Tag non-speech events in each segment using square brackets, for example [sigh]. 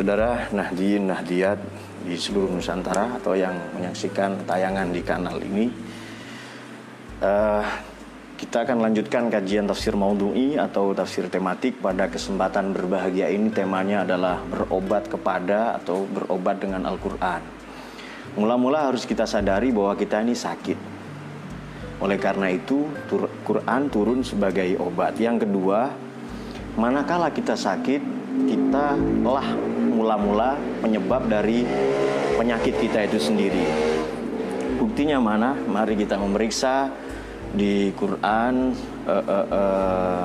saudara Nahdiyin Nahdiyat di seluruh Nusantara atau yang menyaksikan tayangan di kanal ini. Uh, kita akan lanjutkan kajian tafsir maudhu'i atau tafsir tematik pada kesempatan berbahagia ini temanya adalah berobat kepada atau berobat dengan Al-Qur'an. Mula-mula harus kita sadari bahwa kita ini sakit. Oleh karena itu, tur Quran turun sebagai obat. Yang kedua, manakala kita sakit, kita lah mula-mula penyebab dari penyakit kita itu sendiri. Buktinya mana? Mari kita memeriksa di Quran uh, uh, uh,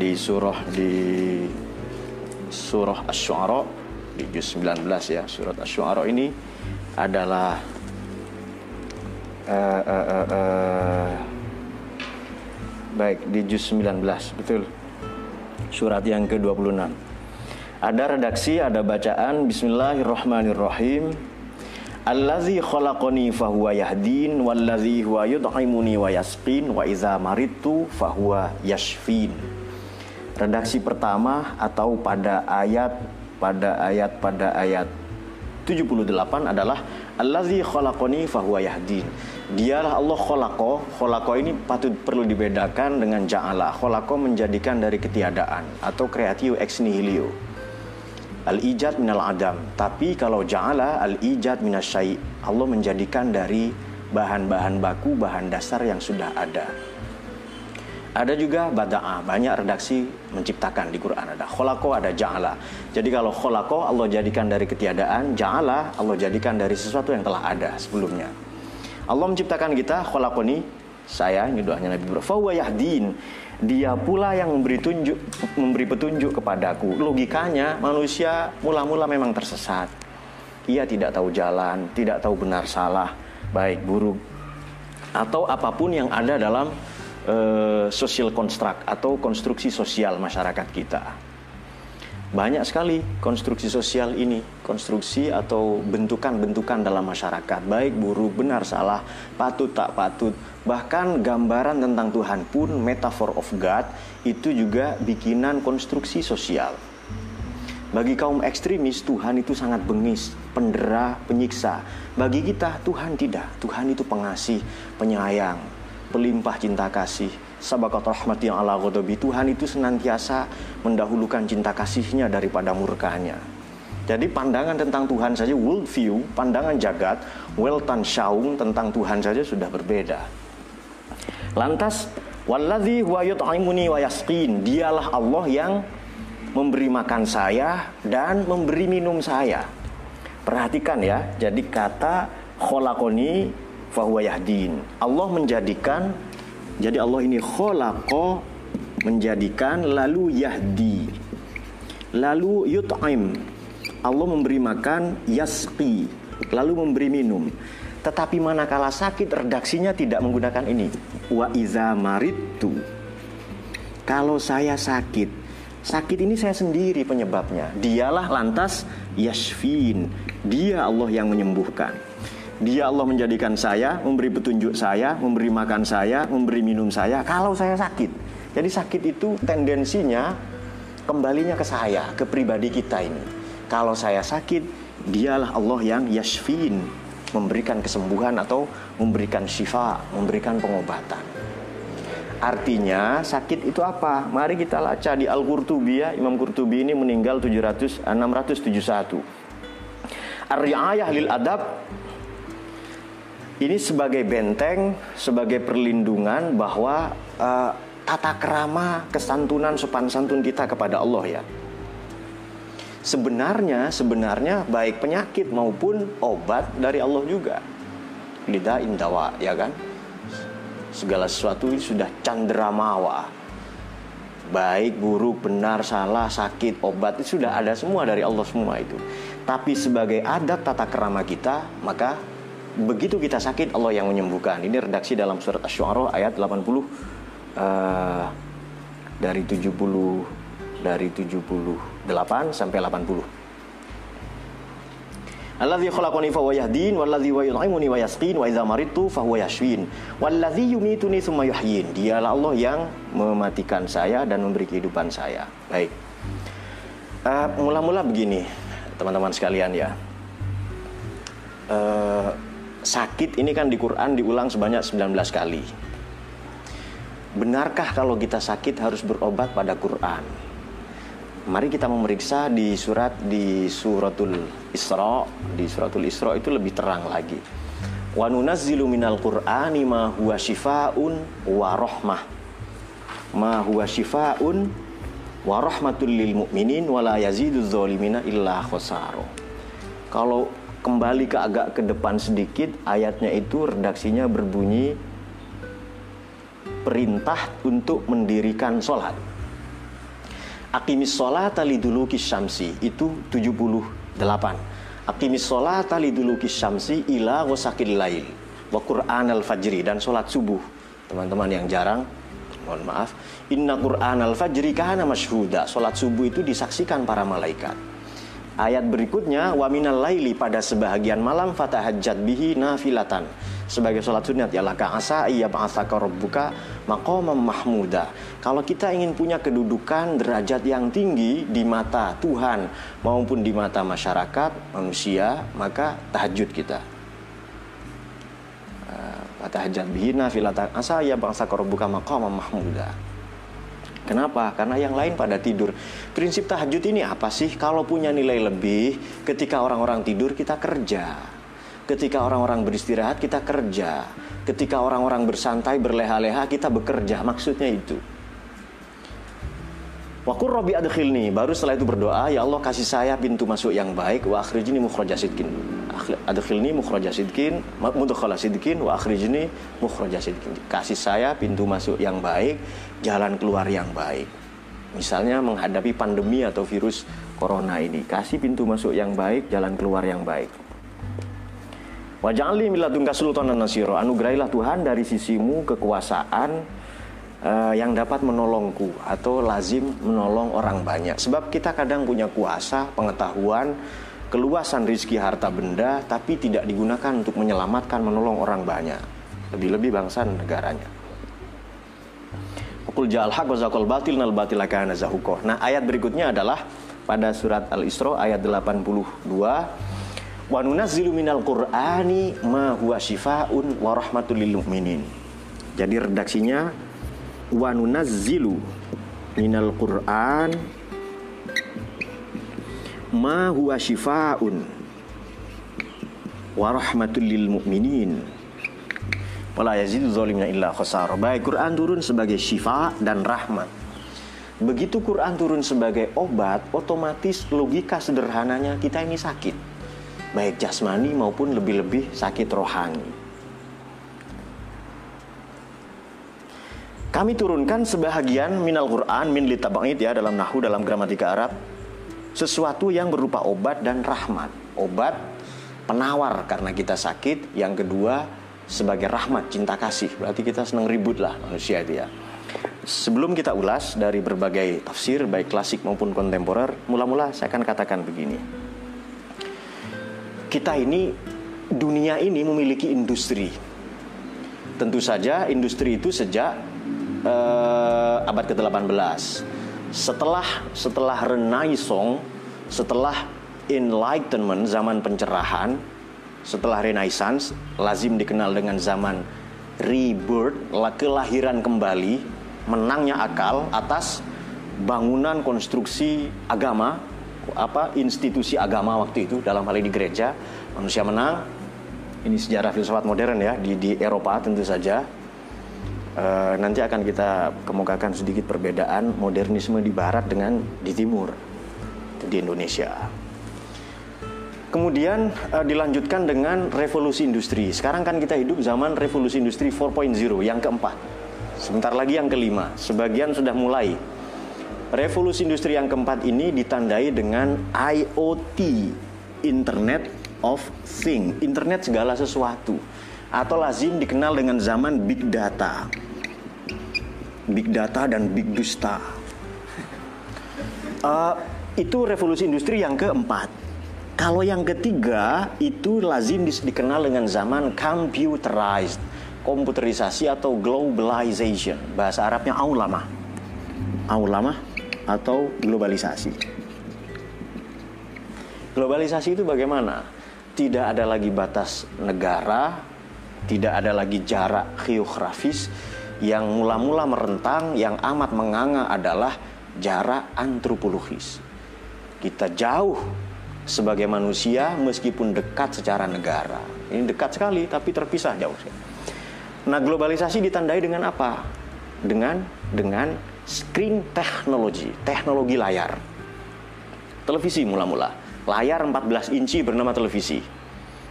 di surah di surah Asy-Syu'ara di juz 19 ya surat Asy-Syu'ara ini adalah uh, uh, uh, uh, baik di juz 19 betul surat yang ke-26 ada redaksi ada bacaan Bismillahirrahmanirrahim Allazi khalaqani fahuwa yahdin wallazi huwa yud'imuni wa yasqin wa iza maritu fahuwa yashfin. Redaksi pertama atau pada ayat pada ayat pada ayat 78 adalah Allazi khalaqani fahuwa yahdin. Dialah Allah khalaqo. Khalaqo ini patut perlu dibedakan dengan ja'ala. Khalaqo menjadikan dari ketiadaan atau creatio ex nihilo Al-ijad minal adam. Tapi kalau ja'ala al-ijad minasyai. Allah menjadikan dari bahan-bahan baku, bahan dasar yang sudah ada. Ada juga bada'a, banyak redaksi menciptakan di Quran ada kholako, ada ja'ala. Jadi kalau kholako Allah jadikan dari ketiadaan, ja'ala Allah jadikan dari sesuatu yang telah ada sebelumnya. Allah menciptakan kita kholakoni, saya ini doanya Nabi Ibrahim, yahdin dia pula yang memberi tunjuk memberi petunjuk kepadaku. Logikanya manusia mula-mula memang tersesat. Ia tidak tahu jalan, tidak tahu benar salah, baik buruk atau apa pun yang ada dalam uh, social construct atau konstruksi sosial masyarakat kita. Banyak sekali konstruksi sosial ini, konstruksi atau bentukan-bentukan dalam masyarakat, baik buruk, benar, salah, patut, tak patut. Bahkan gambaran tentang Tuhan pun, metaphor of God, itu juga bikinan konstruksi sosial. Bagi kaum ekstremis, Tuhan itu sangat bengis, pendera, penyiksa. Bagi kita, Tuhan tidak. Tuhan itu pengasih, penyayang, pelimpah cinta kasih, sabakat yang ala ghadabi Tuhan itu senantiasa mendahulukan cinta kasihnya daripada murkanya. Jadi pandangan tentang Tuhan saja world view, pandangan jagat, weltan syaung tentang Tuhan saja sudah berbeda. Lantas walladzi huwa yut'imuni wa yasqin, dialah Allah yang memberi makan saya dan memberi minum saya. Perhatikan ya, jadi kata kholakoni fahuwa yahdin. Allah menjadikan jadi Allah ini kholako menjadikan lalu yahdi. Lalu yut'im. Allah memberi makan yasqi. Lalu memberi minum. Tetapi manakala sakit redaksinya tidak menggunakan ini. Wa iza maritu. Kalau saya sakit, sakit ini saya sendiri penyebabnya. Dialah lantas yasfin. Dia Allah yang menyembuhkan. Dia Allah menjadikan saya, memberi petunjuk saya, memberi makan saya, memberi minum saya kalau saya sakit. Jadi sakit itu tendensinya kembalinya ke saya, ke pribadi kita ini. Kalau saya sakit, dialah Allah yang yashfin, memberikan kesembuhan atau memberikan syifa, memberikan pengobatan. Artinya sakit itu apa? Mari kita baca di Al-Qurtubi ya. Imam Qurtubi ini meninggal 700 671. Ar-ri'ayah lil adab ini sebagai benteng, sebagai perlindungan bahwa uh, tata kerama, kesantunan, sopan santun kita kepada Allah ya. Sebenarnya, sebenarnya baik penyakit maupun obat dari Allah juga. Lidah indawa, ya kan? Segala sesuatu ini sudah candramawa. Baik, buruk, benar, salah, sakit, obat itu sudah ada semua dari Allah semua itu. Tapi sebagai adat tata kerama kita, maka begitu kita sakit Allah yang menyembuhkan. Ini redaksi dalam surat Asy-Syu'ara ayat 80 uh, eh, dari 70 dari 78 sampai 80. Alladzi khalaqani fa huwa yahdin walladzi wa yut'imuni wa yasqin wa idza maridtu fa huwa yashfin walladzi yumituni tsumma yuhyin. Dialah Allah yang mematikan saya dan memberi kehidupan saya. Baik. Uh, mula-mula begini, teman-teman sekalian ya. Uh, sakit ini kan di Quran diulang sebanyak 19 kali. Benarkah kalau kita sakit harus berobat pada Quran? Mari kita memeriksa di surat di suratul Isra, di suratul Isra itu lebih terang lagi. Wa nunazzilu minal Qur'ani ma huwa shifaa'un wa rahmah. Ma huwa shifaa'un wa rahmatul lil mu'minin wa la yazidu dzalimina illa khosaro. Kalau kembali ke agak ke depan sedikit. Ayatnya itu redaksinya berbunyi perintah untuk mendirikan sholat. Akimis sholat dulu kisyamsi itu 78 Akimis sholat dulu kisyamsi ila wasakil lail Wa Qur'an al-fajri dan sholat subuh. Teman-teman yang jarang Mohon maaf. Inna Qur'an al-fajri kahana masyhuda Sholat subuh itu disaksikan para malaikat Ayat berikutnya waminal laili pada sebahagian malam fatahajjat bihi nafilatan sebagai sholat sunat ya laka asa iya ba'athaka rabbuka maqamam mahmuda. Kalau kita ingin punya kedudukan derajat yang tinggi di mata Tuhan maupun di mata masyarakat manusia, maka tahajud kita. Eh, fatahajjat bihi nafilatan asa iya ba'athaka rabbuka maqamam mahmuda. Kenapa? Karena yang lain pada tidur. Prinsip tahajud ini apa sih? Kalau punya nilai lebih, ketika orang-orang tidur kita kerja. Ketika orang-orang beristirahat kita kerja. Ketika orang-orang bersantai berleha-leha kita bekerja. Maksudnya itu. Wakur Robi adkhilni baru setelah itu berdoa ya Allah kasih saya pintu masuk yang baik wa akhrijni mukhraja sidkin adkhilni mukhraja sidkin mudkhala sidkin wa akhrijni mukhraja sidkin kasih saya pintu masuk yang baik jalan keluar yang baik misalnya menghadapi pandemi atau virus corona ini kasih pintu masuk yang baik jalan keluar yang baik Wajahli miladungka sultanan nasiro Anugerailah Tuhan dari sisimu kekuasaan uh, yang dapat menolongku atau lazim menolong orang banyak. Sebab kita kadang punya kuasa, pengetahuan, keluasan rizki harta benda, tapi tidak digunakan untuk menyelamatkan, menolong orang banyak. Lebih-lebih bangsa negaranya. Qul ja'al haq wa batil nal batil kana zahuqah. Nah, ayat berikutnya adalah pada surat Al-Isra ayat 82 wa nunazzilu minal qur'ani ma huwa syifaa'un wa rahmatul lil mu'minin. Jadi redaksinya wa nunazzilu minal Qur'an ma huwa shifaa'un wa rahmatul lil mu'minin wala yazidu zalimina illa khasara. Baik Quran turun sebagai syifa dan rahmat. Begitu Quran turun sebagai obat, otomatis logika sederhananya kita ini sakit. Baik jasmani maupun lebih-lebih sakit rohani. Kami turunkan sebahagian minal Quran min litabangit ya dalam nahu dalam gramatika Arab sesuatu yang berupa obat dan rahmat. Obat penawar karena kita sakit, yang kedua sebagai rahmat cinta kasih. Berarti kita senang ribut lah manusia itu ya. Sebelum kita ulas dari berbagai tafsir baik klasik maupun kontemporer, mula-mula saya akan katakan begini. Kita ini dunia ini memiliki industri. Tentu saja industri itu sejak uh, abad ke-18. Setelah setelah Renaissance, setelah Enlightenment, zaman pencerahan, setelah Renaissance, lazim dikenal dengan zaman rebirth, kelahiran kembali, menangnya akal atas bangunan konstruksi agama, apa institusi agama waktu itu dalam hal ini gereja, manusia menang. Ini sejarah filsafat modern ya di di Eropa tentu saja Uh, nanti akan kita kemukakan sedikit perbedaan modernisme di barat dengan di timur di Indonesia. Kemudian uh, dilanjutkan dengan revolusi industri. Sekarang kan kita hidup zaman revolusi industri 4.0 yang keempat. Sebentar lagi yang kelima. Sebagian sudah mulai. Revolusi industri yang keempat ini ditandai dengan IoT, Internet of Thing, Internet segala sesuatu atau lazim dikenal dengan zaman big data. Big data dan big dusta. Uh, itu revolusi industri yang keempat. Kalau yang ketiga itu lazim dikenal dengan zaman computerized, komputerisasi atau globalization. Bahasa Arabnya aulama. Aulama atau globalisasi. Globalisasi itu bagaimana? Tidak ada lagi batas negara, tidak ada lagi jarak geografis yang mula-mula merentang, yang amat menganga adalah jarak antropologis. Kita jauh sebagai manusia meskipun dekat secara negara. Ini dekat sekali tapi terpisah jauh. Nah, globalisasi ditandai dengan apa? Dengan dengan screen technology, teknologi layar. Televisi mula-mula. Layar 14 inci bernama televisi.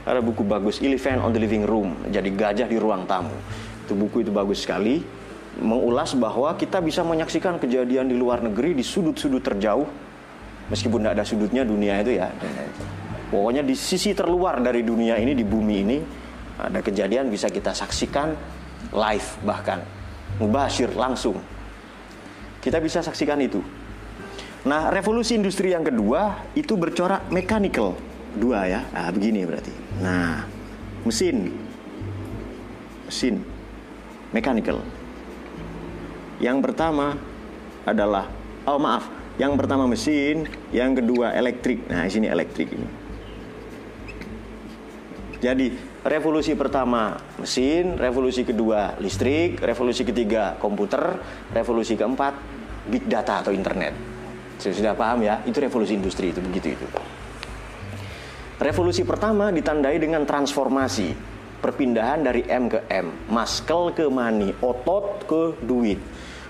Ada buku bagus, Elephant on the Living Room, jadi gajah di ruang tamu. Itu buku itu bagus sekali, mengulas bahwa kita bisa menyaksikan kejadian di luar negeri di sudut-sudut terjauh, meskipun tidak ada sudutnya dunia itu ya. Pokoknya di sisi terluar dari dunia ini, di bumi ini, ada kejadian bisa kita saksikan live bahkan, mubashir langsung. Kita bisa saksikan itu. Nah, revolusi industri yang kedua itu bercorak mechanical. Dua ya, nah, begini berarti. Nah, mesin, mesin, mechanical. Yang pertama adalah, oh maaf, yang pertama mesin, yang kedua elektrik. Nah, di sini elektrik ini. Jadi, revolusi pertama mesin, revolusi kedua listrik, revolusi ketiga komputer, revolusi keempat big data atau internet. Saya sudah paham ya, itu revolusi industri itu begitu itu. Revolusi pertama ditandai dengan transformasi, perpindahan dari M ke M, muscle ke money, otot ke duit.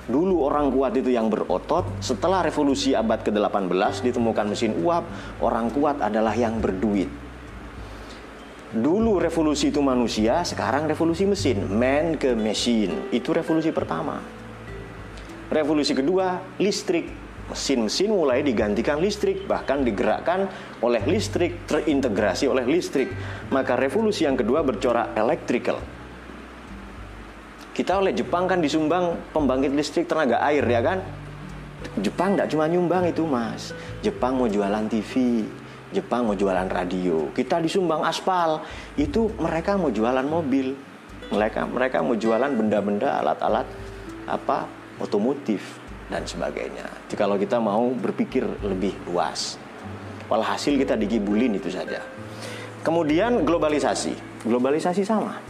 Dulu orang kuat itu yang berotot, setelah revolusi abad ke-18 ditemukan mesin uap, orang kuat adalah yang berduit. Dulu revolusi itu manusia, sekarang revolusi mesin, man ke machine. Itu revolusi pertama. Revolusi kedua, listrik mesin-mesin mulai digantikan listrik, bahkan digerakkan oleh listrik, terintegrasi oleh listrik. Maka revolusi yang kedua bercorak electrical. Kita oleh Jepang kan disumbang pembangkit listrik tenaga air ya kan? Jepang tidak cuma nyumbang itu mas. Jepang mau jualan TV, Jepang mau jualan radio. Kita disumbang aspal, itu mereka mau jualan mobil. Mereka mereka mau jualan benda-benda alat-alat apa otomotif dan sebagainya. Jadi kalau kita mau berpikir lebih luas. Walhasil kita digibulin itu saja. Kemudian globalisasi. Globalisasi sama.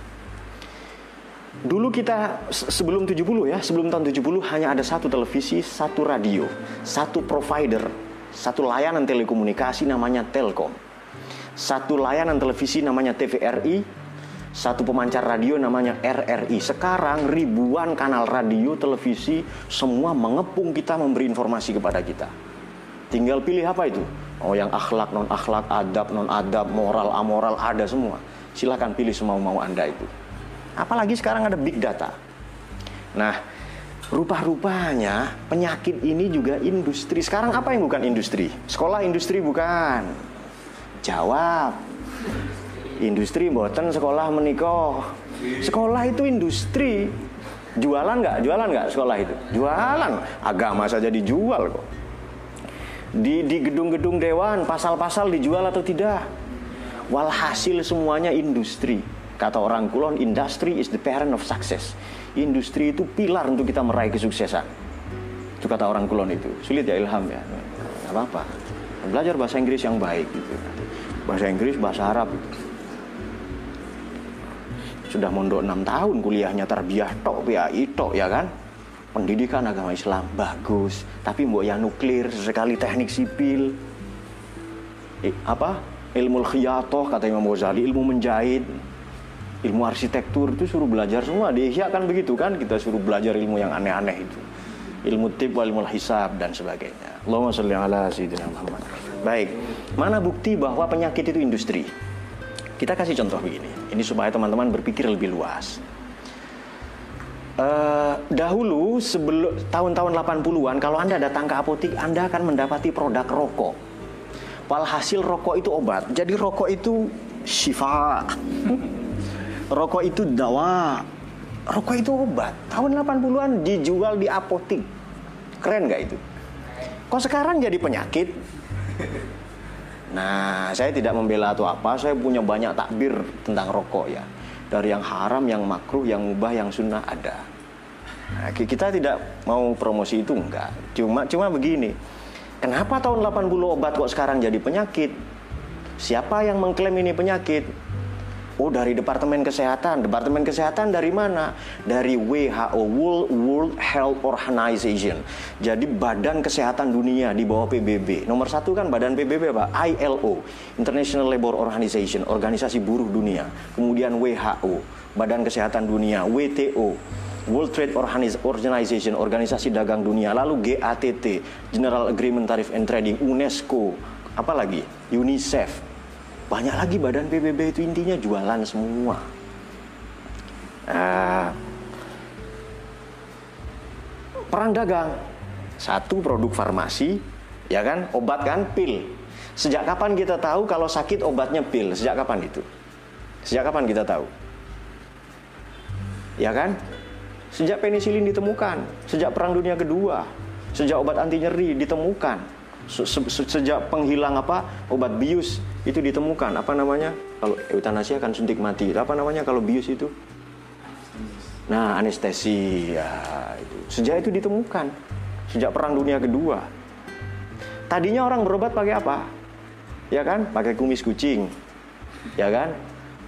Dulu kita sebelum 70 ya, sebelum tahun 70 hanya ada satu televisi, satu radio, satu provider, satu layanan telekomunikasi namanya Telkom. Satu layanan televisi namanya TVRI, satu pemancar radio namanya RRI. Sekarang ribuan kanal radio, televisi, semua mengepung kita memberi informasi kepada kita. Tinggal pilih apa itu? Oh yang akhlak, non akhlak, adab, non adab, moral, amoral, ada semua. Silahkan pilih semau-mau Anda itu. Apalagi sekarang ada big data. Nah, rupa-rupanya penyakit ini juga industri. Sekarang apa yang bukan industri? Sekolah industri bukan. Jawab. Industri boten sekolah menikah sekolah itu industri. Jualan nggak? Jualan nggak sekolah itu? Jualan. Agama saja dijual kok. Di di gedung-gedung dewan pasal-pasal dijual atau tidak? Walhasil semuanya industri kata orang kulon industry is the parent of success. Industri itu pilar untuk kita meraih kesuksesan. Itu kata orang kulon itu. Sulit ya ilham ya. Nggak apa-apa. Belajar bahasa Inggris yang baik gitu. Bahasa Inggris bahasa Arab. Sudah mondok enam tahun kuliahnya terbiah tok ya tok ya kan? Pendidikan agama Islam bagus tapi mbok yang nuklir sekali teknik sipil. Eh, apa? Ilmu khiyatoh kata Imam Ghazali ilmu menjahit ilmu arsitektur itu suruh belajar semua di Ihya kan begitu kan kita suruh belajar ilmu yang aneh-aneh itu ilmu tip ilmu hisab dan sebagainya Allahumma sholli ala sayyidina Muhammad baik mana bukti bahwa penyakit itu industri kita kasih contoh begini, ini supaya teman-teman berpikir lebih luas. Uh, dahulu sebelum tahun-tahun 80-an kalau Anda datang ke apotik Anda akan mendapati produk rokok. Walhasil rokok itu obat. Jadi rokok itu syifa. Rokok itu dawa. Rokok itu obat. Tahun 80-an dijual di apotik. Keren nggak itu? Kok sekarang jadi penyakit? Nah, saya tidak membela atau apa, saya punya banyak takbir tentang rokok ya. Dari yang haram, yang makruh, yang mubah, yang sunnah ada. Nah, kita tidak mau promosi itu enggak. Cuma cuma begini. Kenapa tahun 80 obat kok sekarang jadi penyakit? Siapa yang mengklaim ini penyakit? Oh dari Departemen Kesehatan. Departemen Kesehatan dari mana? Dari WHO, World, World Health Organization. Jadi Badan Kesehatan Dunia di bawah PBB. Nomor satu kan Badan PBB apa? ILO, International Labour Organization, Organisasi Buruh Dunia. Kemudian WHO, Badan Kesehatan Dunia, WTO, World Trade Organization, Organisasi Dagang Dunia, lalu GATT, General Agreement Tariff and Trading, UNESCO, apalagi UNICEF, banyak lagi badan PBB itu intinya jualan semua. Nah, perang dagang. Satu produk farmasi, ya kan? Obat kan pil. Sejak kapan kita tahu kalau sakit obatnya pil? Sejak kapan itu? Sejak kapan kita tahu? Ya kan? Sejak penisilin ditemukan, sejak Perang Dunia Kedua, sejak obat anti nyeri ditemukan, se sejak penghilang apa obat bius itu ditemukan. Apa namanya? Kalau euthanasia akan suntik mati. Apa namanya kalau bius itu? Nah anestesi. Ya itu. Sejak itu ditemukan. Sejak perang dunia kedua. Tadinya orang berobat pakai apa? Ya kan? Pakai kumis kucing. Ya kan?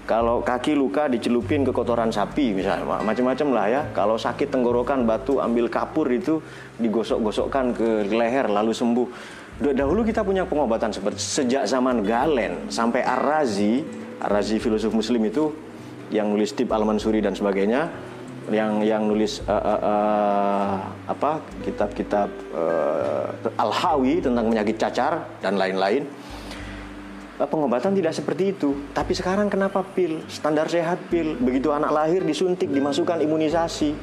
Kalau kaki luka dicelupin ke kotoran sapi misalnya macam-macam lah ya. Kalau sakit tenggorokan batu ambil kapur itu digosok-gosokkan ke leher lalu sembuh Dahulu kita punya pengobatan seperti sejak zaman Galen sampai Ar-Razi, Ar-Razi filosof muslim itu yang nulis Tib Al-Mansuri dan sebagainya, yang yang nulis uh, uh, uh, apa kitab-kitab uh, Al-Hawi tentang penyakit cacar dan lain-lain. Pengobatan tidak seperti itu. Tapi sekarang kenapa pil? Standar sehat pil. Begitu anak lahir disuntik, dimasukkan imunisasi.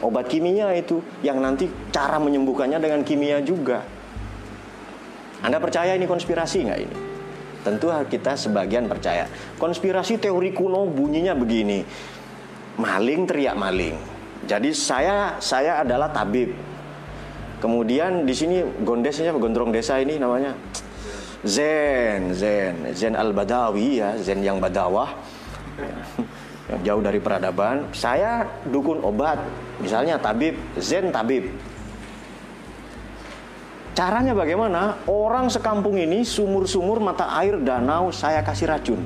Obat kimia itu yang nanti cara menyembuhkannya dengan kimia juga. Anda percaya ini konspirasi nggak ini? Tentu kita sebagian percaya. Konspirasi teori kuno bunyinya begini. Maling teriak maling. Jadi saya saya adalah tabib. Kemudian di sini gondesnya gondrong desa ini namanya Zen, Zen, Zen Al-Badawi ya, Zen yang badawah. yang jauh dari peradaban. Saya dukun obat. Misalnya tabib, Zen tabib. Caranya bagaimana? Orang sekampung ini sumur-sumur mata air danau saya kasih racun.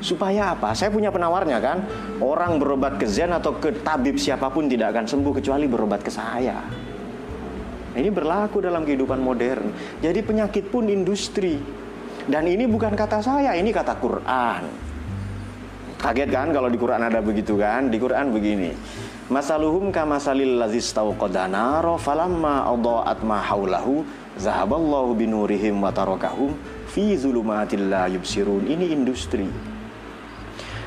Supaya apa? Saya punya penawarnya kan. Orang berobat ke Zen atau ke tabib siapa pun tidak akan sembuh kecuali berobat ke saya. Ini berlaku dalam kehidupan modern. Jadi penyakit pun industri. Dan ini bukan kata saya, ini kata Quran. Kaget kan kalau di Quran ada begitu kan? Di Quran begini. Masaluhum kamasalil lazis tauqada naro falamma adaat ma haulahu zahaballahu binurihim wa tarakahum fi zulumatil la yubsirun. Ini industri.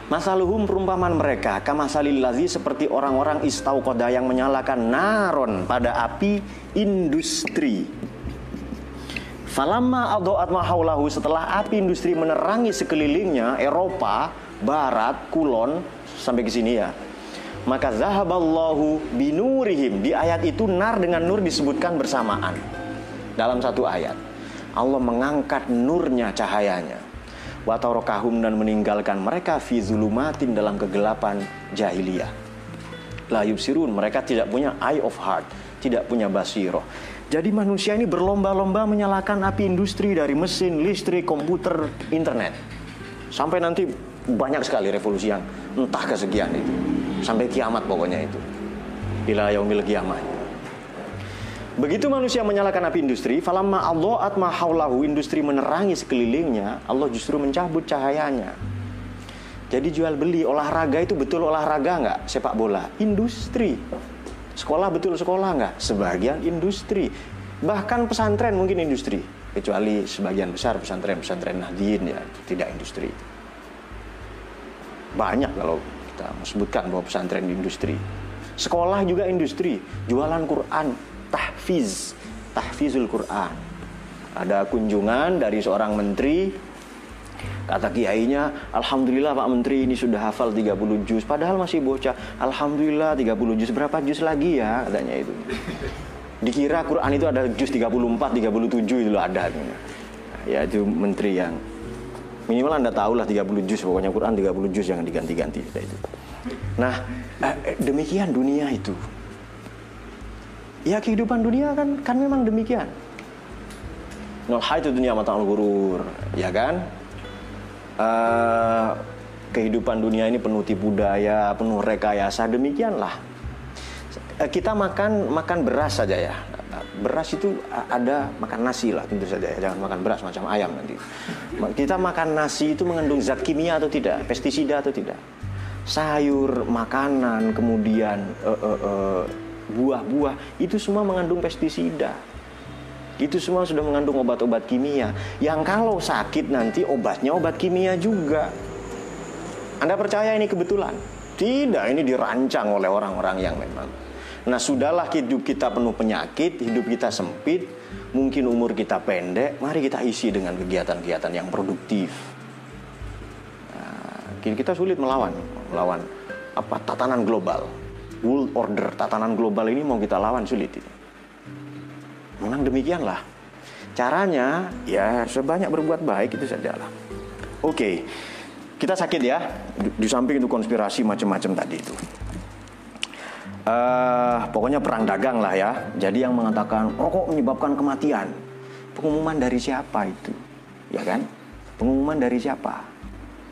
Masaluhum perumpamaan mereka kamasalil lazi seperti orang-orang istauqada yang menyalakan naron pada api industri. Falamma adaat ma haulahu setelah api industri menerangi sekelilingnya Eropa, Barat, Kulon sampai ke sini ya maka zahaballahu binurihim. Di ayat itu nar dengan nur disebutkan bersamaan. Dalam satu ayat. Allah mengangkat nurnya cahayanya. Watarokahum dan meninggalkan mereka fi zulumatin dalam kegelapan jahiliyah. La yubsirun. Mereka tidak punya eye of heart. Tidak punya basiroh. Jadi manusia ini berlomba-lomba menyalakan api industri dari mesin, listrik, komputer, internet. Sampai nanti banyak sekali revolusi yang entah kesekian itu sampai kiamat pokoknya itu ila yaumil kiamat Begitu manusia menyalakan api industri, falamma Allah atma haulahu industri menerangi sekelilingnya, Allah justru mencabut cahayanya. Jadi jual beli olahraga itu betul olahraga nggak? Sepak bola, industri. Sekolah betul sekolah nggak? Sebagian industri. Bahkan pesantren mungkin industri, kecuali sebagian besar pesantren-pesantren Nahdien ya tidak industri. Banyak kalau kita sebutkan bahwa pesantren industri. Sekolah juga industri, jualan Quran, tahfiz, tahfizul Quran. Ada kunjungan dari seorang menteri, kata kiainya, Alhamdulillah Pak Menteri ini sudah hafal 30 juz, padahal masih bocah. Alhamdulillah 30 juz, berapa juz lagi ya katanya itu. Dikira Quran itu ada juz 34, 37 itu ada. Ya itu menteri yang minimal anda tahu lah 30 juz pokoknya Quran 30 juz jangan diganti-ganti itu nah eh, demikian dunia itu ya kehidupan dunia kan kan memang demikian Nol itu dunia mata'ul gurur, ya kan? Uh, kehidupan dunia ini penuh tipu daya, penuh rekayasa, demikianlah. Kita makan makan beras saja ya. Beras itu ada makan nasi lah tentu saja ya. Jangan makan beras macam ayam nanti. Kita makan nasi itu mengandung zat kimia atau tidak, pestisida atau tidak. Sayur, makanan, kemudian uh, uh, uh, buah-buah itu semua mengandung pestisida. Itu semua sudah mengandung obat-obat kimia yang kalau sakit nanti obatnya obat kimia juga. Anda percaya ini kebetulan? Tidak, ini dirancang oleh orang-orang yang memang. Nah, sudahlah hidup kita penuh penyakit, hidup kita sempit, mungkin umur kita pendek, mari kita isi dengan kegiatan-kegiatan yang produktif. Nah, kita sulit melawan, melawan apa tatanan global, world order, tatanan global ini mau kita lawan sulit. Memang demikianlah. Caranya ya sebanyak berbuat baik itu sajalah. Oke, kita sakit ya. Di, samping itu konspirasi macam-macam tadi itu. Uh, pokoknya perang dagang lah ya. Jadi yang mengatakan rokok menyebabkan kematian. Pengumuman dari siapa itu? Ya kan? Pengumuman dari siapa?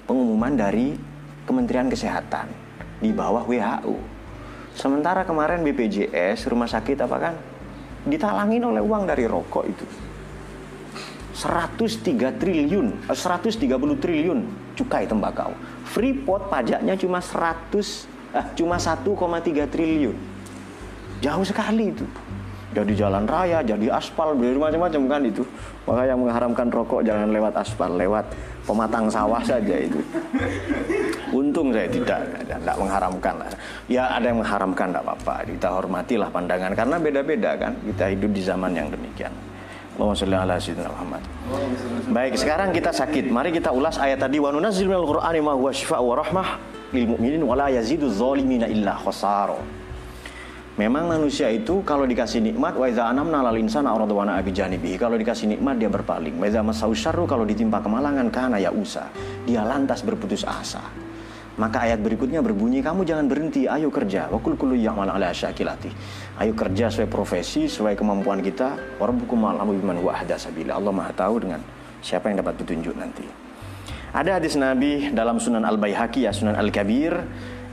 Pengumuman dari Kementerian Kesehatan di bawah WHO. Sementara kemarin BPJS rumah sakit apa kan ditalangin oleh uang dari rokok itu. 103 triliun, 130 eh, triliun cukai tembakau. Freeport pajaknya cuma 100 eh, cuma 1,3 triliun. Jauh sekali itu. Jadi jalan raya, jadi aspal, jadi macam-macam kan itu. Maka yang mengharamkan rokok jangan lewat aspal, lewat pematang sawah saja itu. Untung saya tidak, tidak mengharamkan. Ya ada yang mengharamkan tidak apa-apa. Kita hormatilah pandangan karena beda-beda kan. Kita hidup di zaman yang demikian. Allahumma sholli ala Muhammad. Baik, sekarang kita sakit. Mari kita ulas ayat tadi wa nunazzilu minal qur'ani ma huwa syifaa'un wa rahmah lil mu'minin wa la yazidu dzalimina illa khasara. Memang manusia itu kalau dikasih nikmat wa iza anamna lal insana aradwana abi janibihi. Kalau dikasih nikmat dia berpaling. Wa iza masau syarru kalau ditimpa kemalangan kana ya usa. Dia lantas berputus asa. Maka ayat berikutnya berbunyi kamu jangan berhenti, ayo kerja. Wa kul kullu ya'mal ala syakilati. Ayo kerja sesuai profesi, sesuai kemampuan kita. Warabbukum alamu biman wa ahda sabila. Allah Maha tahu dengan siapa yang dapat petunjuk nanti. Ada hadis Nabi dalam Sunan Al-Baihaqi ya Sunan Al-Kabir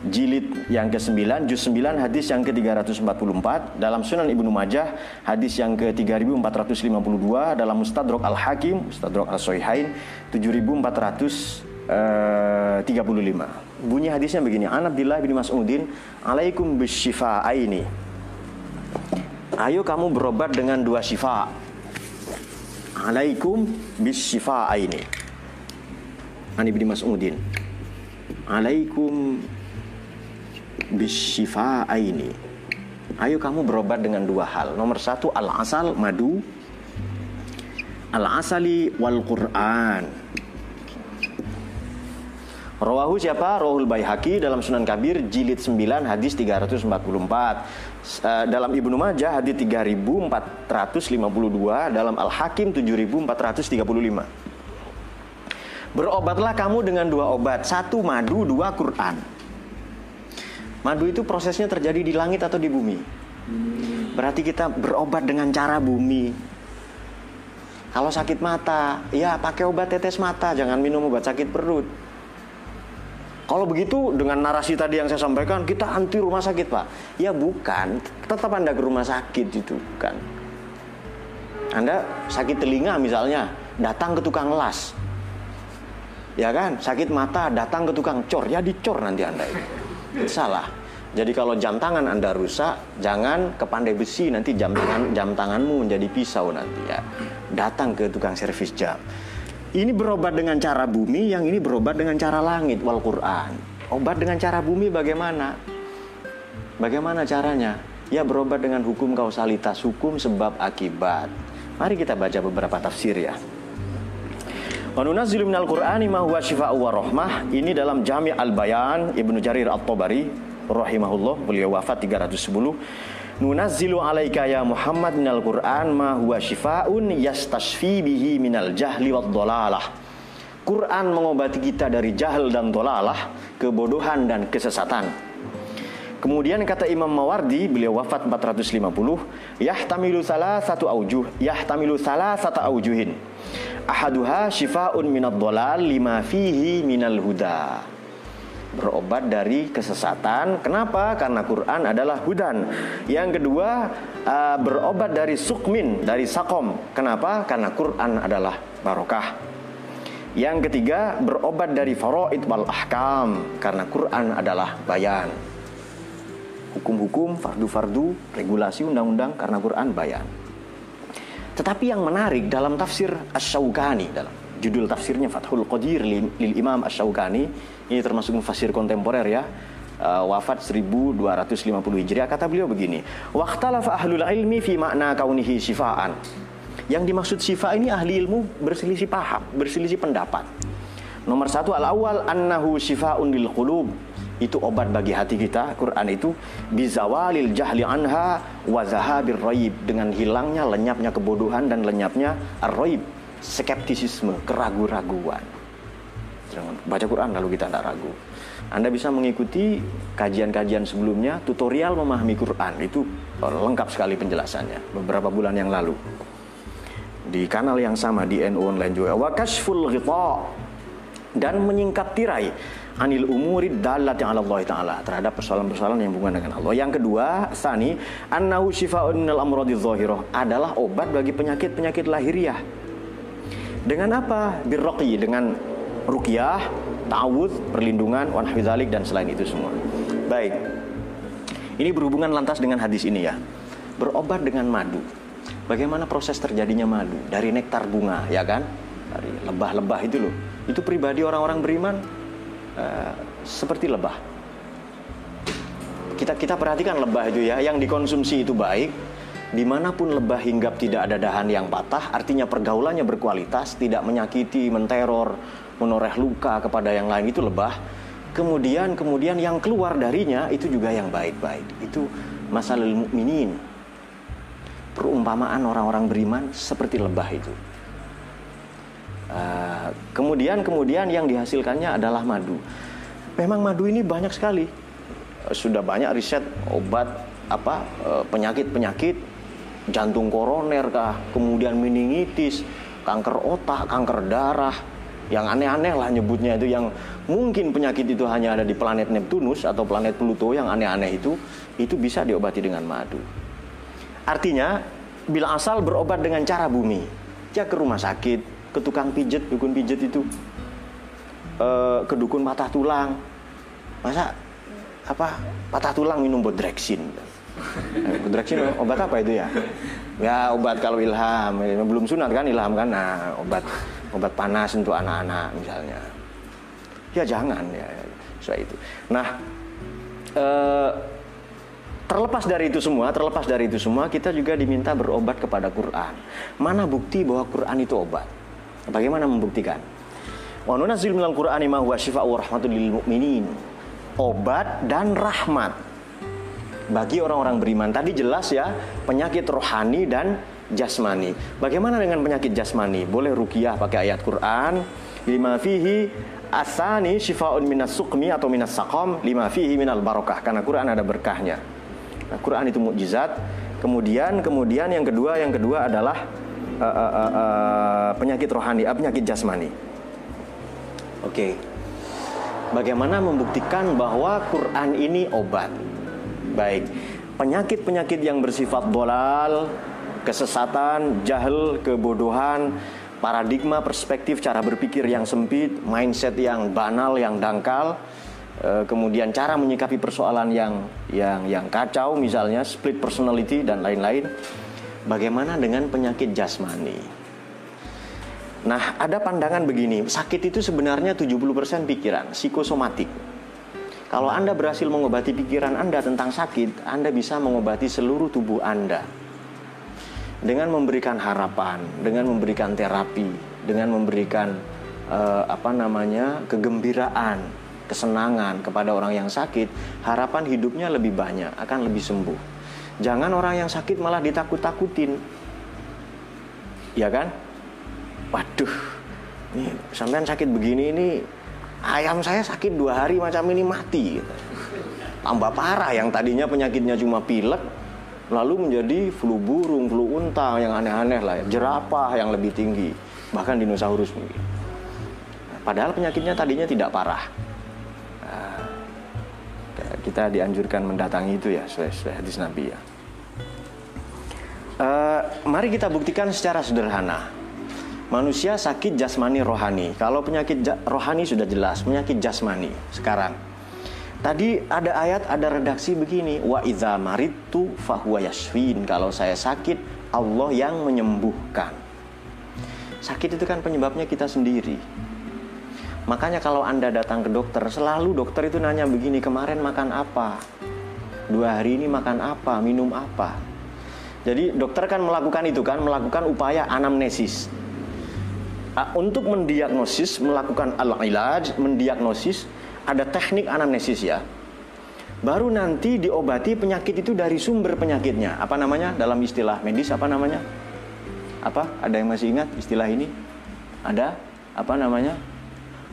jilid yang ke-9, juz 9 hadis yang ke-344, dalam Sunan Ibnu Majah hadis yang ke-3452, dalam Mustadrak Al-Hakim, Mustadrak As-Sahihain 7435. Bunyi hadisnya begini, An Abdullah bin Mas'udin, "Alaikum bisyifa'aini." Ayo kamu berobat dengan dua syifa. Alaikum bisyifa'aini. Ani bin Mas'udin. Alaikum ini. Ayo kamu berobat dengan dua hal. Nomor satu al-asal madu, al-asali wal Quran. Rawahu siapa? Rawahul Baihaqi dalam Sunan Kabir jilid 9 hadis 344. Uh, dalam Ibnu Majah hadis 3452, dalam Al-Hakim 7435. Berobatlah kamu dengan dua obat, satu madu, dua Quran. Madu itu prosesnya terjadi di langit atau di bumi. Berarti kita berobat dengan cara bumi. Kalau sakit mata, ya pakai obat tetes mata, jangan minum obat sakit perut. Kalau begitu dengan narasi tadi yang saya sampaikan, kita anti rumah sakit pak. Ya bukan, tetap anda ke rumah sakit itu kan. Anda sakit telinga misalnya, datang ke tukang las. Ya kan, sakit mata datang ke tukang cor, ya dicor nanti anda itu salah. Jadi kalau jam tangan Anda rusak, jangan ke pandai besi nanti jam tangan jam tanganmu menjadi pisau nanti ya. Datang ke tukang servis jam. Ini berobat dengan cara bumi, yang ini berobat dengan cara langit wal Quran. Obat dengan cara bumi bagaimana? Bagaimana caranya? Ya berobat dengan hukum kausalitas, hukum sebab akibat. Mari kita baca beberapa tafsir ya. Wa minal Qur'ani ma huwa wa rahmah. Ini dalam Jami' Al-Bayan Ibnu Jarir At-Tabari rahimahullah, beliau wafat 310. Nunazzilu alaika ya Muhammad minal Qur'an ma huwa syifaa'un yastashfi bihi minal jahli wad dhalalah. Quran mengobati kita dari jahil dan dolalah, kebodohan dan kesesatan. Kemudian kata Imam Mawardi, beliau wafat 450, yahtamilu salah satu aujuh, yahtamilu salah satu aujuhin. Ahaduha shifaun minad dolal lima fihi minal huda. Berobat dari kesesatan. Kenapa? Karena Quran adalah hudan. Yang kedua, uh, berobat dari sukmin, dari sakom. Kenapa? Karena Quran adalah barokah. Yang ketiga, berobat dari faraid wal ahkam. Karena Quran adalah bayan hukum-hukum, fardu-fardu, regulasi undang-undang karena Quran bayan. Tetapi yang menarik dalam tafsir Asy-Syaukani dalam judul tafsirnya Fathul Qadir lil, Imam Asy-Syaukani ini termasuk mufassir kontemporer ya. Uh, wafat 1250 Hijriah kata beliau begini, "Waqtalafa ahlul ilmi fi makna kaunihi sifaan." Yang dimaksud syifa ini ahli ilmu berselisih paham, berselisih pendapat. Nomor satu al-awwal annahu syifaun lil qulub itu obat bagi hati kita Quran itu bizawalil jahli anha wa zahabir raib dengan hilangnya lenyapnya kebodohan dan lenyapnya ar-raib skeptisisme keraguan-raguan baca Quran lalu kita tidak ragu. Anda bisa mengikuti kajian-kajian sebelumnya tutorial memahami Quran. Itu lengkap sekali penjelasannya beberapa bulan yang lalu. Di kanal yang sama di NU online juga. Wa kashful dan menyingkap tirai. Anil umuri dalati ala Allah taala terhadap persoalan-persoalan yang hubungan dengan Allah. Yang kedua, sani annahu syifaa'un minal dhahirah adalah obat bagi penyakit-penyakit lahiriah. Dengan apa? Birraqi dengan ruqyah, ta'awudz, perlindungan, wan dan selain itu semua. Baik. Ini berhubungan lantas dengan hadis ini ya. Berobat dengan madu. Bagaimana proses terjadinya madu dari nektar bunga, ya kan? Dari lebah-lebah itu loh. Itu pribadi orang-orang beriman uh, seperti lebah. Kita kita perhatikan lebah itu ya, yang dikonsumsi itu baik, di mana pun lebah hinggap tidak ada dahan yang patah, artinya pergaulannya berkualitas, tidak menyakiti, menteror, menoreh luka kepada yang lain itu lebah. Kemudian kemudian yang keluar darinya itu juga yang baik-baik. Itu masalah mukminin. Perumpamaan orang-orang beriman seperti lebah itu. Uh, kemudian kemudian yang dihasilkannya adalah madu. Memang madu ini banyak sekali. Sudah banyak riset obat apa uh, penyakit-penyakit jantung koroner kah, kemudian meningitis, kanker otak, kanker darah, yang aneh-aneh lah nyebutnya itu yang mungkin penyakit itu hanya ada di planet Neptunus atau planet Pluto yang aneh-aneh itu itu bisa diobati dengan madu. Artinya bila asal berobat dengan cara bumi, ya ke rumah sakit, ke tukang pijet, dukun pijet itu e, ke dukun patah tulang. Masa apa patah tulang minum bodrexin? Eh, bodrexin obat apa itu ya? Ya obat kalau ilham, belum sunat kan ilham kan, nah, obat obat panas untuk anak-anak misalnya. Ya jangan ya, soal itu. Nah, e, terlepas dari itu semua, terlepas dari itu semua, kita juga diminta berobat kepada Quran. Mana bukti bahwa Quran itu obat? Bagaimana membuktikan? Wa nunazzil minal Qur'ani ma huwa syifaa'u rahmatul lil mu'minin. Obat dan rahmat bagi orang-orang beriman. Tadi jelas ya, penyakit rohani dan jasmani. Bagaimana dengan penyakit jasmani? Boleh rukiah pakai ayat Quran. Lima fihi asani syifaun minas sukmi atau minas sakom lima fihi minal barokah karena Quran ada berkahnya. Nah, Quran itu mukjizat. Kemudian kemudian yang kedua yang kedua adalah uh, uh, uh, uh, penyakit rohani, uh, penyakit jasmani. Oke. Okay. Bagaimana membuktikan bahwa Quran ini obat? Baik. Penyakit-penyakit yang bersifat bolal, kesesatan, jahil, kebodohan, paradigma, perspektif, cara berpikir yang sempit, mindset yang banal, yang dangkal, kemudian cara menyikapi persoalan yang yang yang kacau misalnya split personality dan lain-lain Bagaimana dengan penyakit jasmani? Nah, ada pandangan begini, sakit itu sebenarnya 70% pikiran, psikosomatik. Kalau Anda berhasil mengobati pikiran Anda tentang sakit, Anda bisa mengobati seluruh tubuh Anda. Dengan memberikan harapan, dengan memberikan terapi, dengan memberikan uh, apa namanya? kegembiraan, kesenangan kepada orang yang sakit, harapan hidupnya lebih banyak, akan lebih sembuh. Jangan orang yang sakit malah ditakut-takutin. Ya kan? Waduh, ini sampean sakit begini ini ayam saya sakit dua hari macam ini mati. Tambah parah yang tadinya penyakitnya cuma pilek lalu menjadi flu burung, flu unta yang aneh-aneh lah, ya. jerapah yang lebih tinggi, bahkan dinosaurus mungkin. Padahal penyakitnya tadinya tidak parah. Nah, kita dianjurkan mendatangi itu ya sesuai, hadis Nabi ya. Uh, mari kita buktikan secara sederhana. Manusia sakit jasmani rohani. Kalau penyakit rohani sudah jelas, penyakit jasmani sekarang Tadi ada ayat, ada redaksi begini, wa idza maritu fahuwa yasfin. Kalau saya sakit, Allah yang menyembuhkan. Sakit itu kan penyebabnya kita sendiri. Makanya kalau Anda datang ke dokter, selalu dokter itu nanya begini, kemarin makan apa? Dua hari ini makan apa? Minum apa? Jadi dokter kan melakukan itu kan, melakukan upaya anamnesis. Untuk mendiagnosis, melakukan al-ilaj, mendiagnosis, ada teknik anamnesis ya. Baru nanti diobati penyakit itu dari sumber penyakitnya. Apa namanya dalam istilah medis apa namanya? Apa? Ada yang masih ingat istilah ini? Ada? Apa namanya?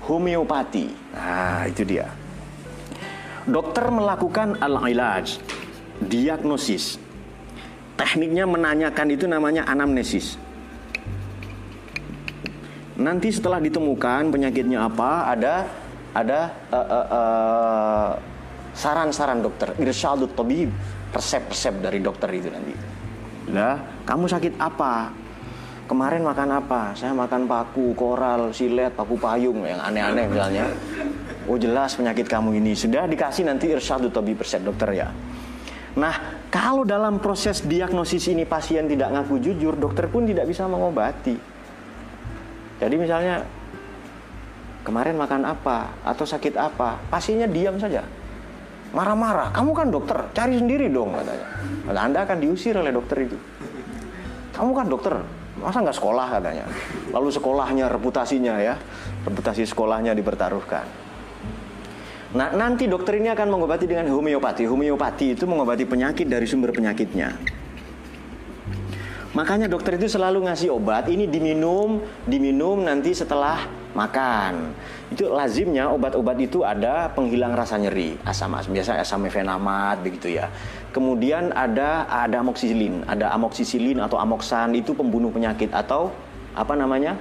Homeopati. Nah, itu dia. Dokter melakukan al-ilaj, diagnosis. Tekniknya menanyakan itu namanya anamnesis. Nanti setelah ditemukan penyakitnya apa, ada ada uh, uh, uh, saran-saran dokter, irsyadut tabib, resep-resep dari dokter itu nanti. Lah, kamu sakit apa? Kemarin makan apa? Saya makan paku, koral, silet, paku payung yang aneh-aneh misalnya. Oh jelas penyakit kamu ini sudah dikasih nanti irsyadut tabib resep dokter ya. Nah, kalau dalam proses diagnosis ini pasien tidak ngaku jujur, dokter pun tidak bisa mengobati. Jadi misalnya kemarin makan apa? Atau sakit apa? Pasiennya diam saja. Marah-marah? Kamu kan dokter? Cari sendiri dong katanya. Maka anda akan diusir oleh dokter itu. Kamu kan dokter? Masa nggak sekolah? katanya. Lalu sekolahnya reputasinya ya. Reputasi sekolahnya dipertaruhkan. Nah nanti dokter ini akan mengobati dengan homeopati. Homeopati itu mengobati penyakit dari sumber penyakitnya makanya dokter itu selalu ngasih obat ini diminum diminum nanti setelah makan. Itu lazimnya obat-obat itu ada penghilang rasa nyeri, asam asam biasa asam mefenamat begitu ya. Kemudian ada ada amoxicillin, ada amoxicillin atau amoksan itu pembunuh penyakit atau apa namanya?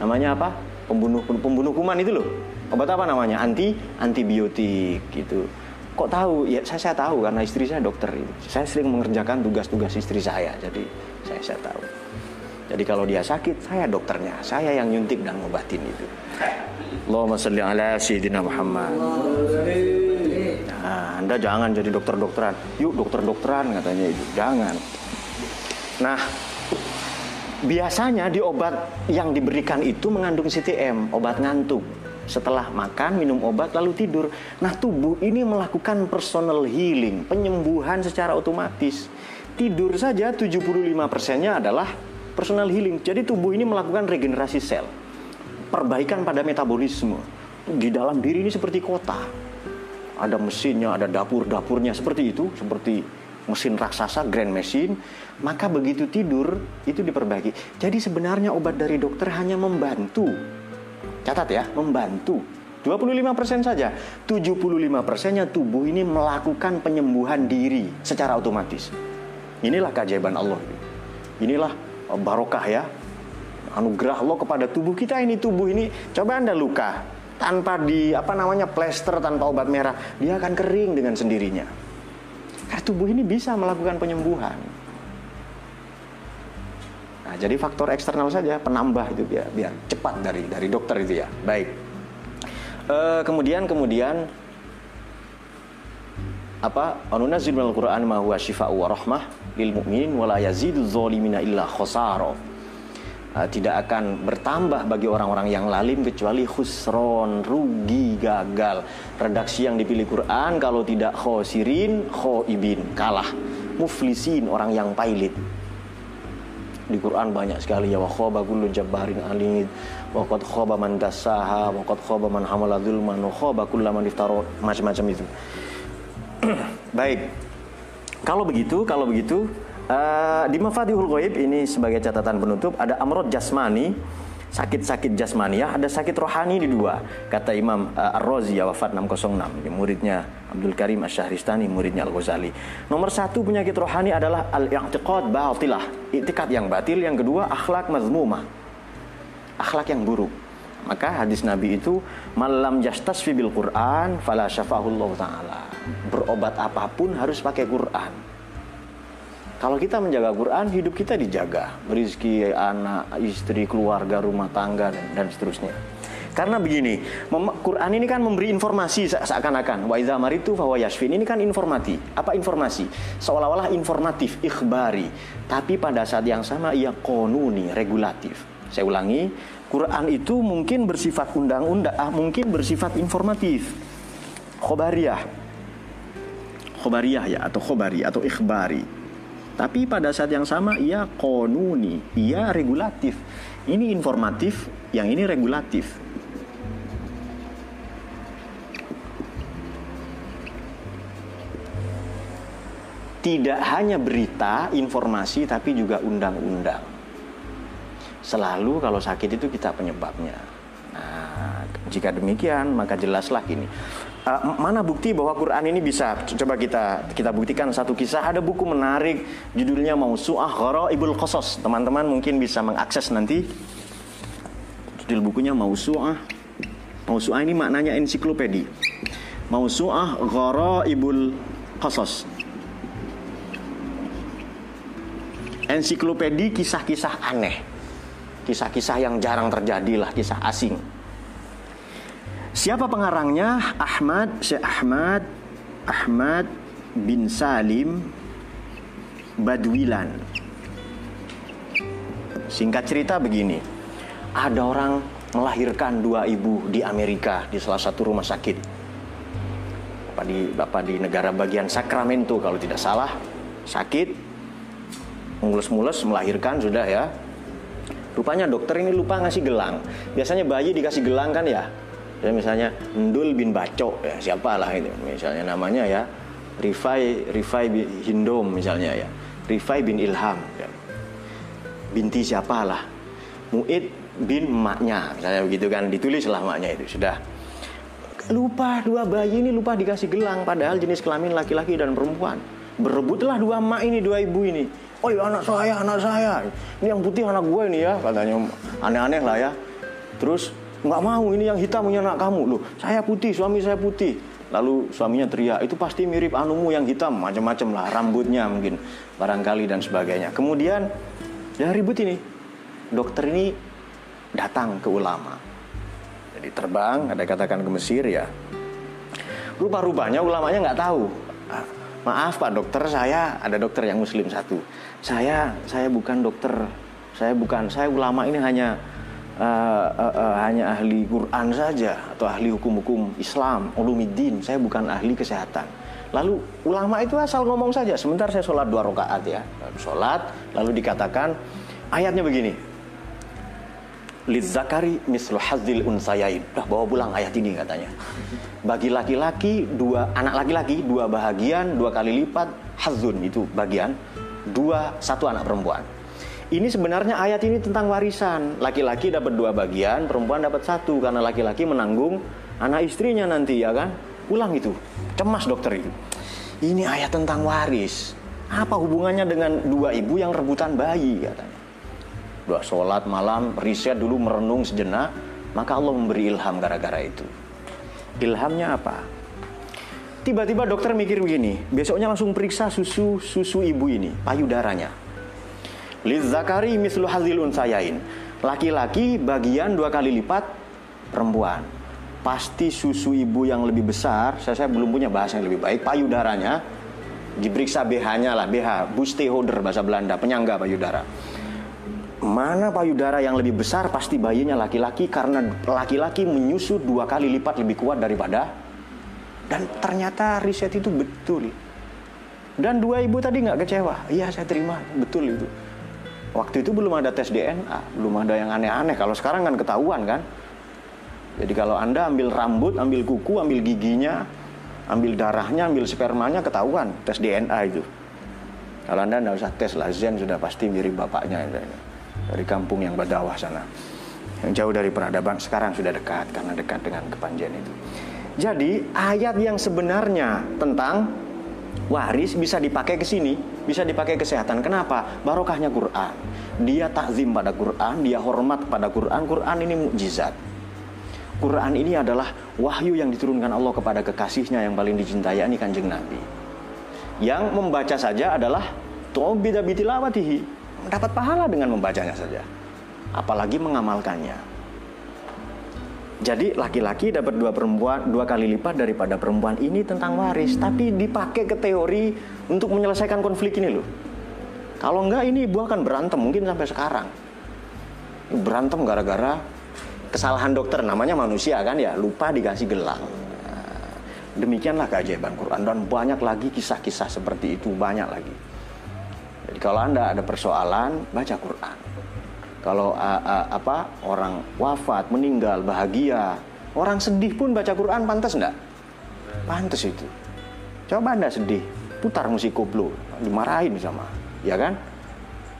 Namanya apa? Pembunuh pembunuh kuman itu loh. Obat apa namanya? Anti antibiotik gitu. Kok tahu? Ya saya saya tahu karena istri saya dokter. Saya sering mengerjakan tugas-tugas istri saya, jadi saya saya tahu. Jadi kalau dia sakit, saya dokternya, saya yang nyuntik dan ngobatin itu. Allahumma salli ala Sayyidina Muhammad. Nah, anda jangan jadi dokter-dokteran. Yuk dokter-dokteran katanya itu. Jangan. Nah, biasanya di obat yang diberikan itu mengandung CTM, obat ngantuk. Setelah makan, minum obat, lalu tidur. Nah, tubuh ini melakukan personal healing, penyembuhan secara otomatis. Tidur saja 75 persennya adalah personal healing. Jadi tubuh ini melakukan regenerasi sel, perbaikan pada metabolisme. Di dalam diri ini seperti kota. Ada mesinnya, ada dapur-dapurnya seperti itu, seperti mesin raksasa, grand machine. Maka begitu tidur itu diperbaiki. Jadi sebenarnya obat dari dokter hanya membantu. Catat ya, membantu. 25% saja. 75 persennya tubuh ini melakukan penyembuhan diri secara otomatis. Inilah keajaiban Allah. Inilah barokah ya. Anugerah Allah kepada tubuh kita. Ini tubuh ini coba anda luka tanpa di apa namanya plester tanpa obat merah dia akan kering dengan sendirinya. Karena tubuh ini bisa melakukan penyembuhan. Nah jadi faktor eksternal saja penambah itu biar biar cepat dari dari dokter itu ya. Baik. E, kemudian kemudian apa anunazil minal Qur'an ma huwa syifa'u wa rahmah lil mu'minin wa la yazidu zalimina illa khosaro uh, tidak akan bertambah bagi orang-orang yang lalim kecuali khusron, rugi, gagal. Redaksi yang dipilih Quran kalau tidak khosirin, khoibin, kalah. Muflisin, orang yang pailit. Di Quran banyak sekali ya wa khaba kullu jabbarin anid wa qad khaba man dassaha wa qad khaba man hamala dzulman wa khaba kullu man macam-macam itu. [clears throat] Baik. Kalau begitu, kalau begitu uh, di Mafatihul Ghaib ini sebagai catatan penutup ada amrod jasmani sakit-sakit jasmaniah, ada sakit rohani di dua. Kata Imam uh, Ar-Razi ya wafat 606, muridnya Abdul Karim Asy-Syahristani, muridnya Al-Ghazali. Nomor satu penyakit rohani adalah al-i'tiqad batilah, i'tikad yang batil. Yang kedua akhlak mazmumah, akhlak yang buruk. Maka hadis Nabi itu malam jastas bil Quran fala syafahullah taala. Berobat apa pun harus pakai Quran. Kalau kita menjaga Quran, hidup kita dijaga. Rizki, anak, istri, keluarga, rumah tangga, dan, dan seterusnya. Karena begini, Quran ini kan memberi informasi seakan-akan. Wa idza maritu fahuwa yashfin. Ini kan informasi. Apa informasi? Seolah-olah informatif, ikhbari. Tapi pada saat yang sama ia konuni, regulatif. Saya ulangi, Quran itu mungkin bersifat undang-undang, ah, mungkin bersifat informatif. Khobariyah. Khobariyah ya, atau khobari, atau ikhbari tapi pada saat yang sama ia konuni, ia regulatif. Ini informatif, yang ini regulatif. Tidak hanya berita, informasi, tapi juga undang-undang. Selalu kalau sakit itu kita penyebabnya. Nah, jika demikian, maka jelaslah ini. Uh, mana bukti bahwa Quran ini bisa? Coba kita kita buktikan satu kisah. Ada buku menarik judulnya Mausu'ah Gharaibul Qasas. Teman-teman mungkin bisa mengakses nanti. Judul bukunya Mausu'ah Mausu'ah ini maknanya ensiklopedi. Mausu'ah Gharaibul Qasas. Ensiklopedi kisah-kisah aneh kisah-kisah yang jarang terjadi lah kisah asing Siapa pengarangnya? Ahmad Syekh Ahmad Ahmad bin Salim Badwilan. Singkat cerita begini. Ada orang melahirkan dua ibu di Amerika di salah satu rumah sakit. Bapak di, Bapak di negara bagian Sacramento kalau tidak salah. Sakit, mulus-mulus melahirkan sudah ya. Rupanya dokter ini lupa ngasih gelang. Biasanya bayi dikasih gelang kan ya, ya misalnya Ndul bin Baco ya siapa lah itu. Misalnya namanya ya Rifai Rifai bin Hindom misalnya ya Rifai bin Ilham ya. binti siapa lah Muid bin maknya misalnya begitu kan ditulis lah maknya itu sudah. Lupa dua bayi ini lupa dikasih gelang padahal jenis kelamin laki-laki dan perempuan. Berebutlah dua mak ini dua ibu ini oh iya anak saya anak saya. Ini yang putih anak gue ini ya katanya. Aneh-aneh lah ya. Terus nggak mau ini yang hitam punya anak kamu. Loh saya putih suami saya putih. Lalu suaminya teriak itu pasti mirip anumu yang hitam. Macam-macam lah rambutnya mungkin barangkali dan sebagainya. Kemudian ya ribut ini. Dokter ini datang ke ulama. Jadi terbang ada katakan ke Mesir ya. Rupa-rupanya ulamanya nggak tahu. ah, maaf pak dokter saya ada dokter yang muslim satu saya saya bukan dokter saya bukan saya ulama ini hanya uh, uh, uh, hanya ahli Quran saja atau ahli hukum-hukum Islam, ulumiddin. Saya bukan ahli kesehatan. Lalu ulama itu asal ngomong saja. Sebentar saya sholat dua rakaat ya, sholat lalu dikatakan ayatnya begini. Lidzakari mislu hazil unsayain. Udah bawa pulang ayat ini katanya. Bagi laki-laki dua anak laki-laki dua bahagian dua kali lipat hazun itu bagian dua satu anak perempuan. Ini sebenarnya ayat ini tentang warisan. Laki-laki dapat dua bagian, perempuan dapat satu karena laki-laki menanggung anak istrinya nanti ya kan. Pulang itu. Cemas dokter itu. Ini ayat tentang waris. Apa hubungannya dengan dua ibu yang rebutan bayi katanya. Dua sholat malam, riset dulu merenung sejenak, maka Allah memberi ilham gara-gara itu. Ilhamnya apa? Tiba-tiba dokter mikir begini, besoknya langsung periksa susu susu ibu ini, payudaranya Zakari mislu hazil unsayain. Laki-laki bagian dua kali lipat perempuan. Pasti susu ibu yang lebih besar, saya, saya belum punya bahasa yang lebih baik, payudaranya diperiksa BH-nya lah, BH, busteholder bahasa Belanda, penyangga payudara. Mana payudara yang lebih besar pasti bayinya laki-laki karena laki-laki menyusu dua kali lipat lebih kuat daripada dan ternyata riset itu betul. Dan dua ibu tadi nggak kecewa, iya saya terima, betul itu. Waktu itu belum ada tes DNA, belum ada yang aneh-aneh. Kalau sekarang kan ketahuan kan. Jadi kalau Anda ambil rambut, ambil kuku, ambil giginya, ambil darahnya, ambil spermanya, ketahuan tes DNA itu. Kalau Anda tidak usah tes lah, Zen sudah pasti mirip bapaknya dari kampung yang badawah sana. yang jauh dari peradaban sekarang sudah dekat karena dekat dengan kepanjian itu. Jadi ayat yang sebenarnya tentang waris bisa dipakai ke sini, bisa dipakai kesehatan. Kenapa? Barokahnya Quran. Dia takzim pada Quran, dia hormat pada Quran. Quran ini mukjizat. Quran ini adalah wahyu yang diturunkan Allah kepada kekasihnya yang paling dicintai, ini kanjeng Nabi. Yang membaca saja adalah tobida bitilawatihi, mendapat pahala dengan membacanya saja. Apalagi mengamalkannya. Jadi laki-laki dapat dua perempuan dua kali lipat daripada perempuan ini tentang waris, tapi dipakai ke teori untuk menyelesaikan konflik ini loh. Kalau enggak ini ibu akan berantem mungkin sampai sekarang. Berantem gara-gara kesalahan dokter namanya manusia kan ya lupa dikasih gelang nah, demikianlah keajaiban Quran dan banyak lagi kisah-kisah seperti itu banyak lagi kalau anda ada persoalan baca Quran kalau uh, uh, apa orang wafat meninggal bahagia orang sedih pun baca Quran pantas enggak pantas itu coba anda sedih putar musik koplo dimarahin sama ya kan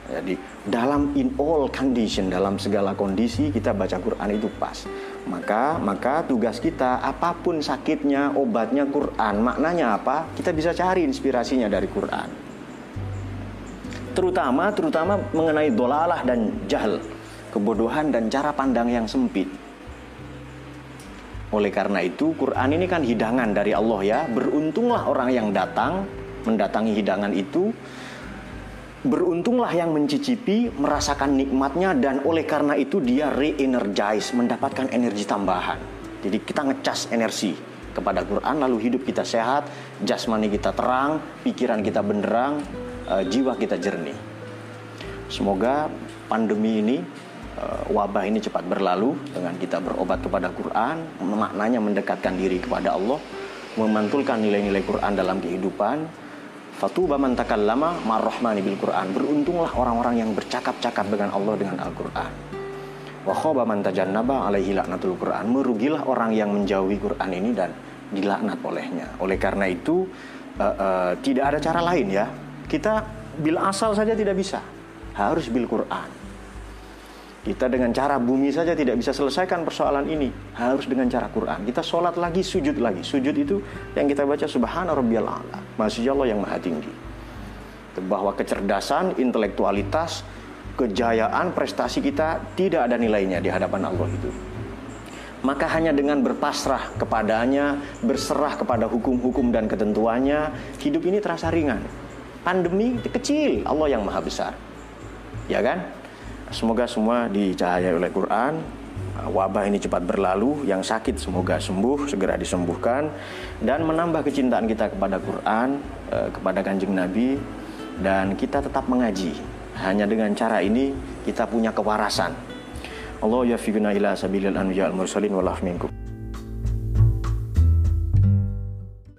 jadi dalam in all condition, dalam segala kondisi kita baca Quran itu pas. Maka maka tugas kita apa pun sakitnya, obatnya Quran, maknanya apa? Kita bisa cari inspirasinya dari Quran. Terutama terutama mengenai dolalah dan jahil, kebodohan dan cara pandang yang sempit. Oleh karena itu, Quran ini kan hidangan dari Allah ya. Beruntunglah orang yang datang mendatangi hidangan itu Beruntunglah yang mencicipi, merasakan nikmatnya dan oleh karena itu dia re-energize, mendapatkan energi tambahan. Jadi kita ngecas energi kepada Quran lalu hidup kita sehat, jasmani kita terang, pikiran kita benderang, uh, jiwa kita jernih. Semoga pandemi ini uh, wabah ini cepat berlalu dengan kita berobat kepada Quran, maknanya mendekatkan diri kepada Allah, memantulkan nilai-nilai Quran dalam kehidupan, Fatuba man takallama marrahmani bil Quran. Beruntunglah orang-orang yang bercakap-cakap dengan Allah dengan Al-Quran. Wa khaba man tajannaba alaihi laknatul Quran. Merugilah orang yang menjauhi Quran ini dan dilaknat olehnya. Oleh karena itu uh, uh, tidak ada cara lain ya. Kita bil asal saja tidak bisa. Harus bil Quran. Kita dengan cara bumi saja tidak bisa selesaikan persoalan ini. Harus dengan cara Quran. Kita sholat lagi, sujud lagi. Sujud itu yang kita baca subhana rabbiyal. Masya Allah yang maha tinggi. Bahwa kecerdasan, intelektualitas, kejayaan, prestasi kita tidak ada nilainya di hadapan Allah itu. Maka hanya dengan berpasrah kepadanya, berserah kepada hukum-hukum dan ketentuannya, hidup ini terasa ringan. Pandemi kecil, Allah yang maha besar. Ya kan? Semoga semua dicahayai oleh Quran. Wabah ini cepat berlalu, yang sakit semoga sembuh, segera disembuhkan dan menambah kecintaan kita kepada Quran, eh, kepada Kanjeng Nabi dan kita tetap mengaji. Hanya dengan cara ini kita punya kewarasan. Allah ya ila sabilil anbiya al mursalin walaf minkum.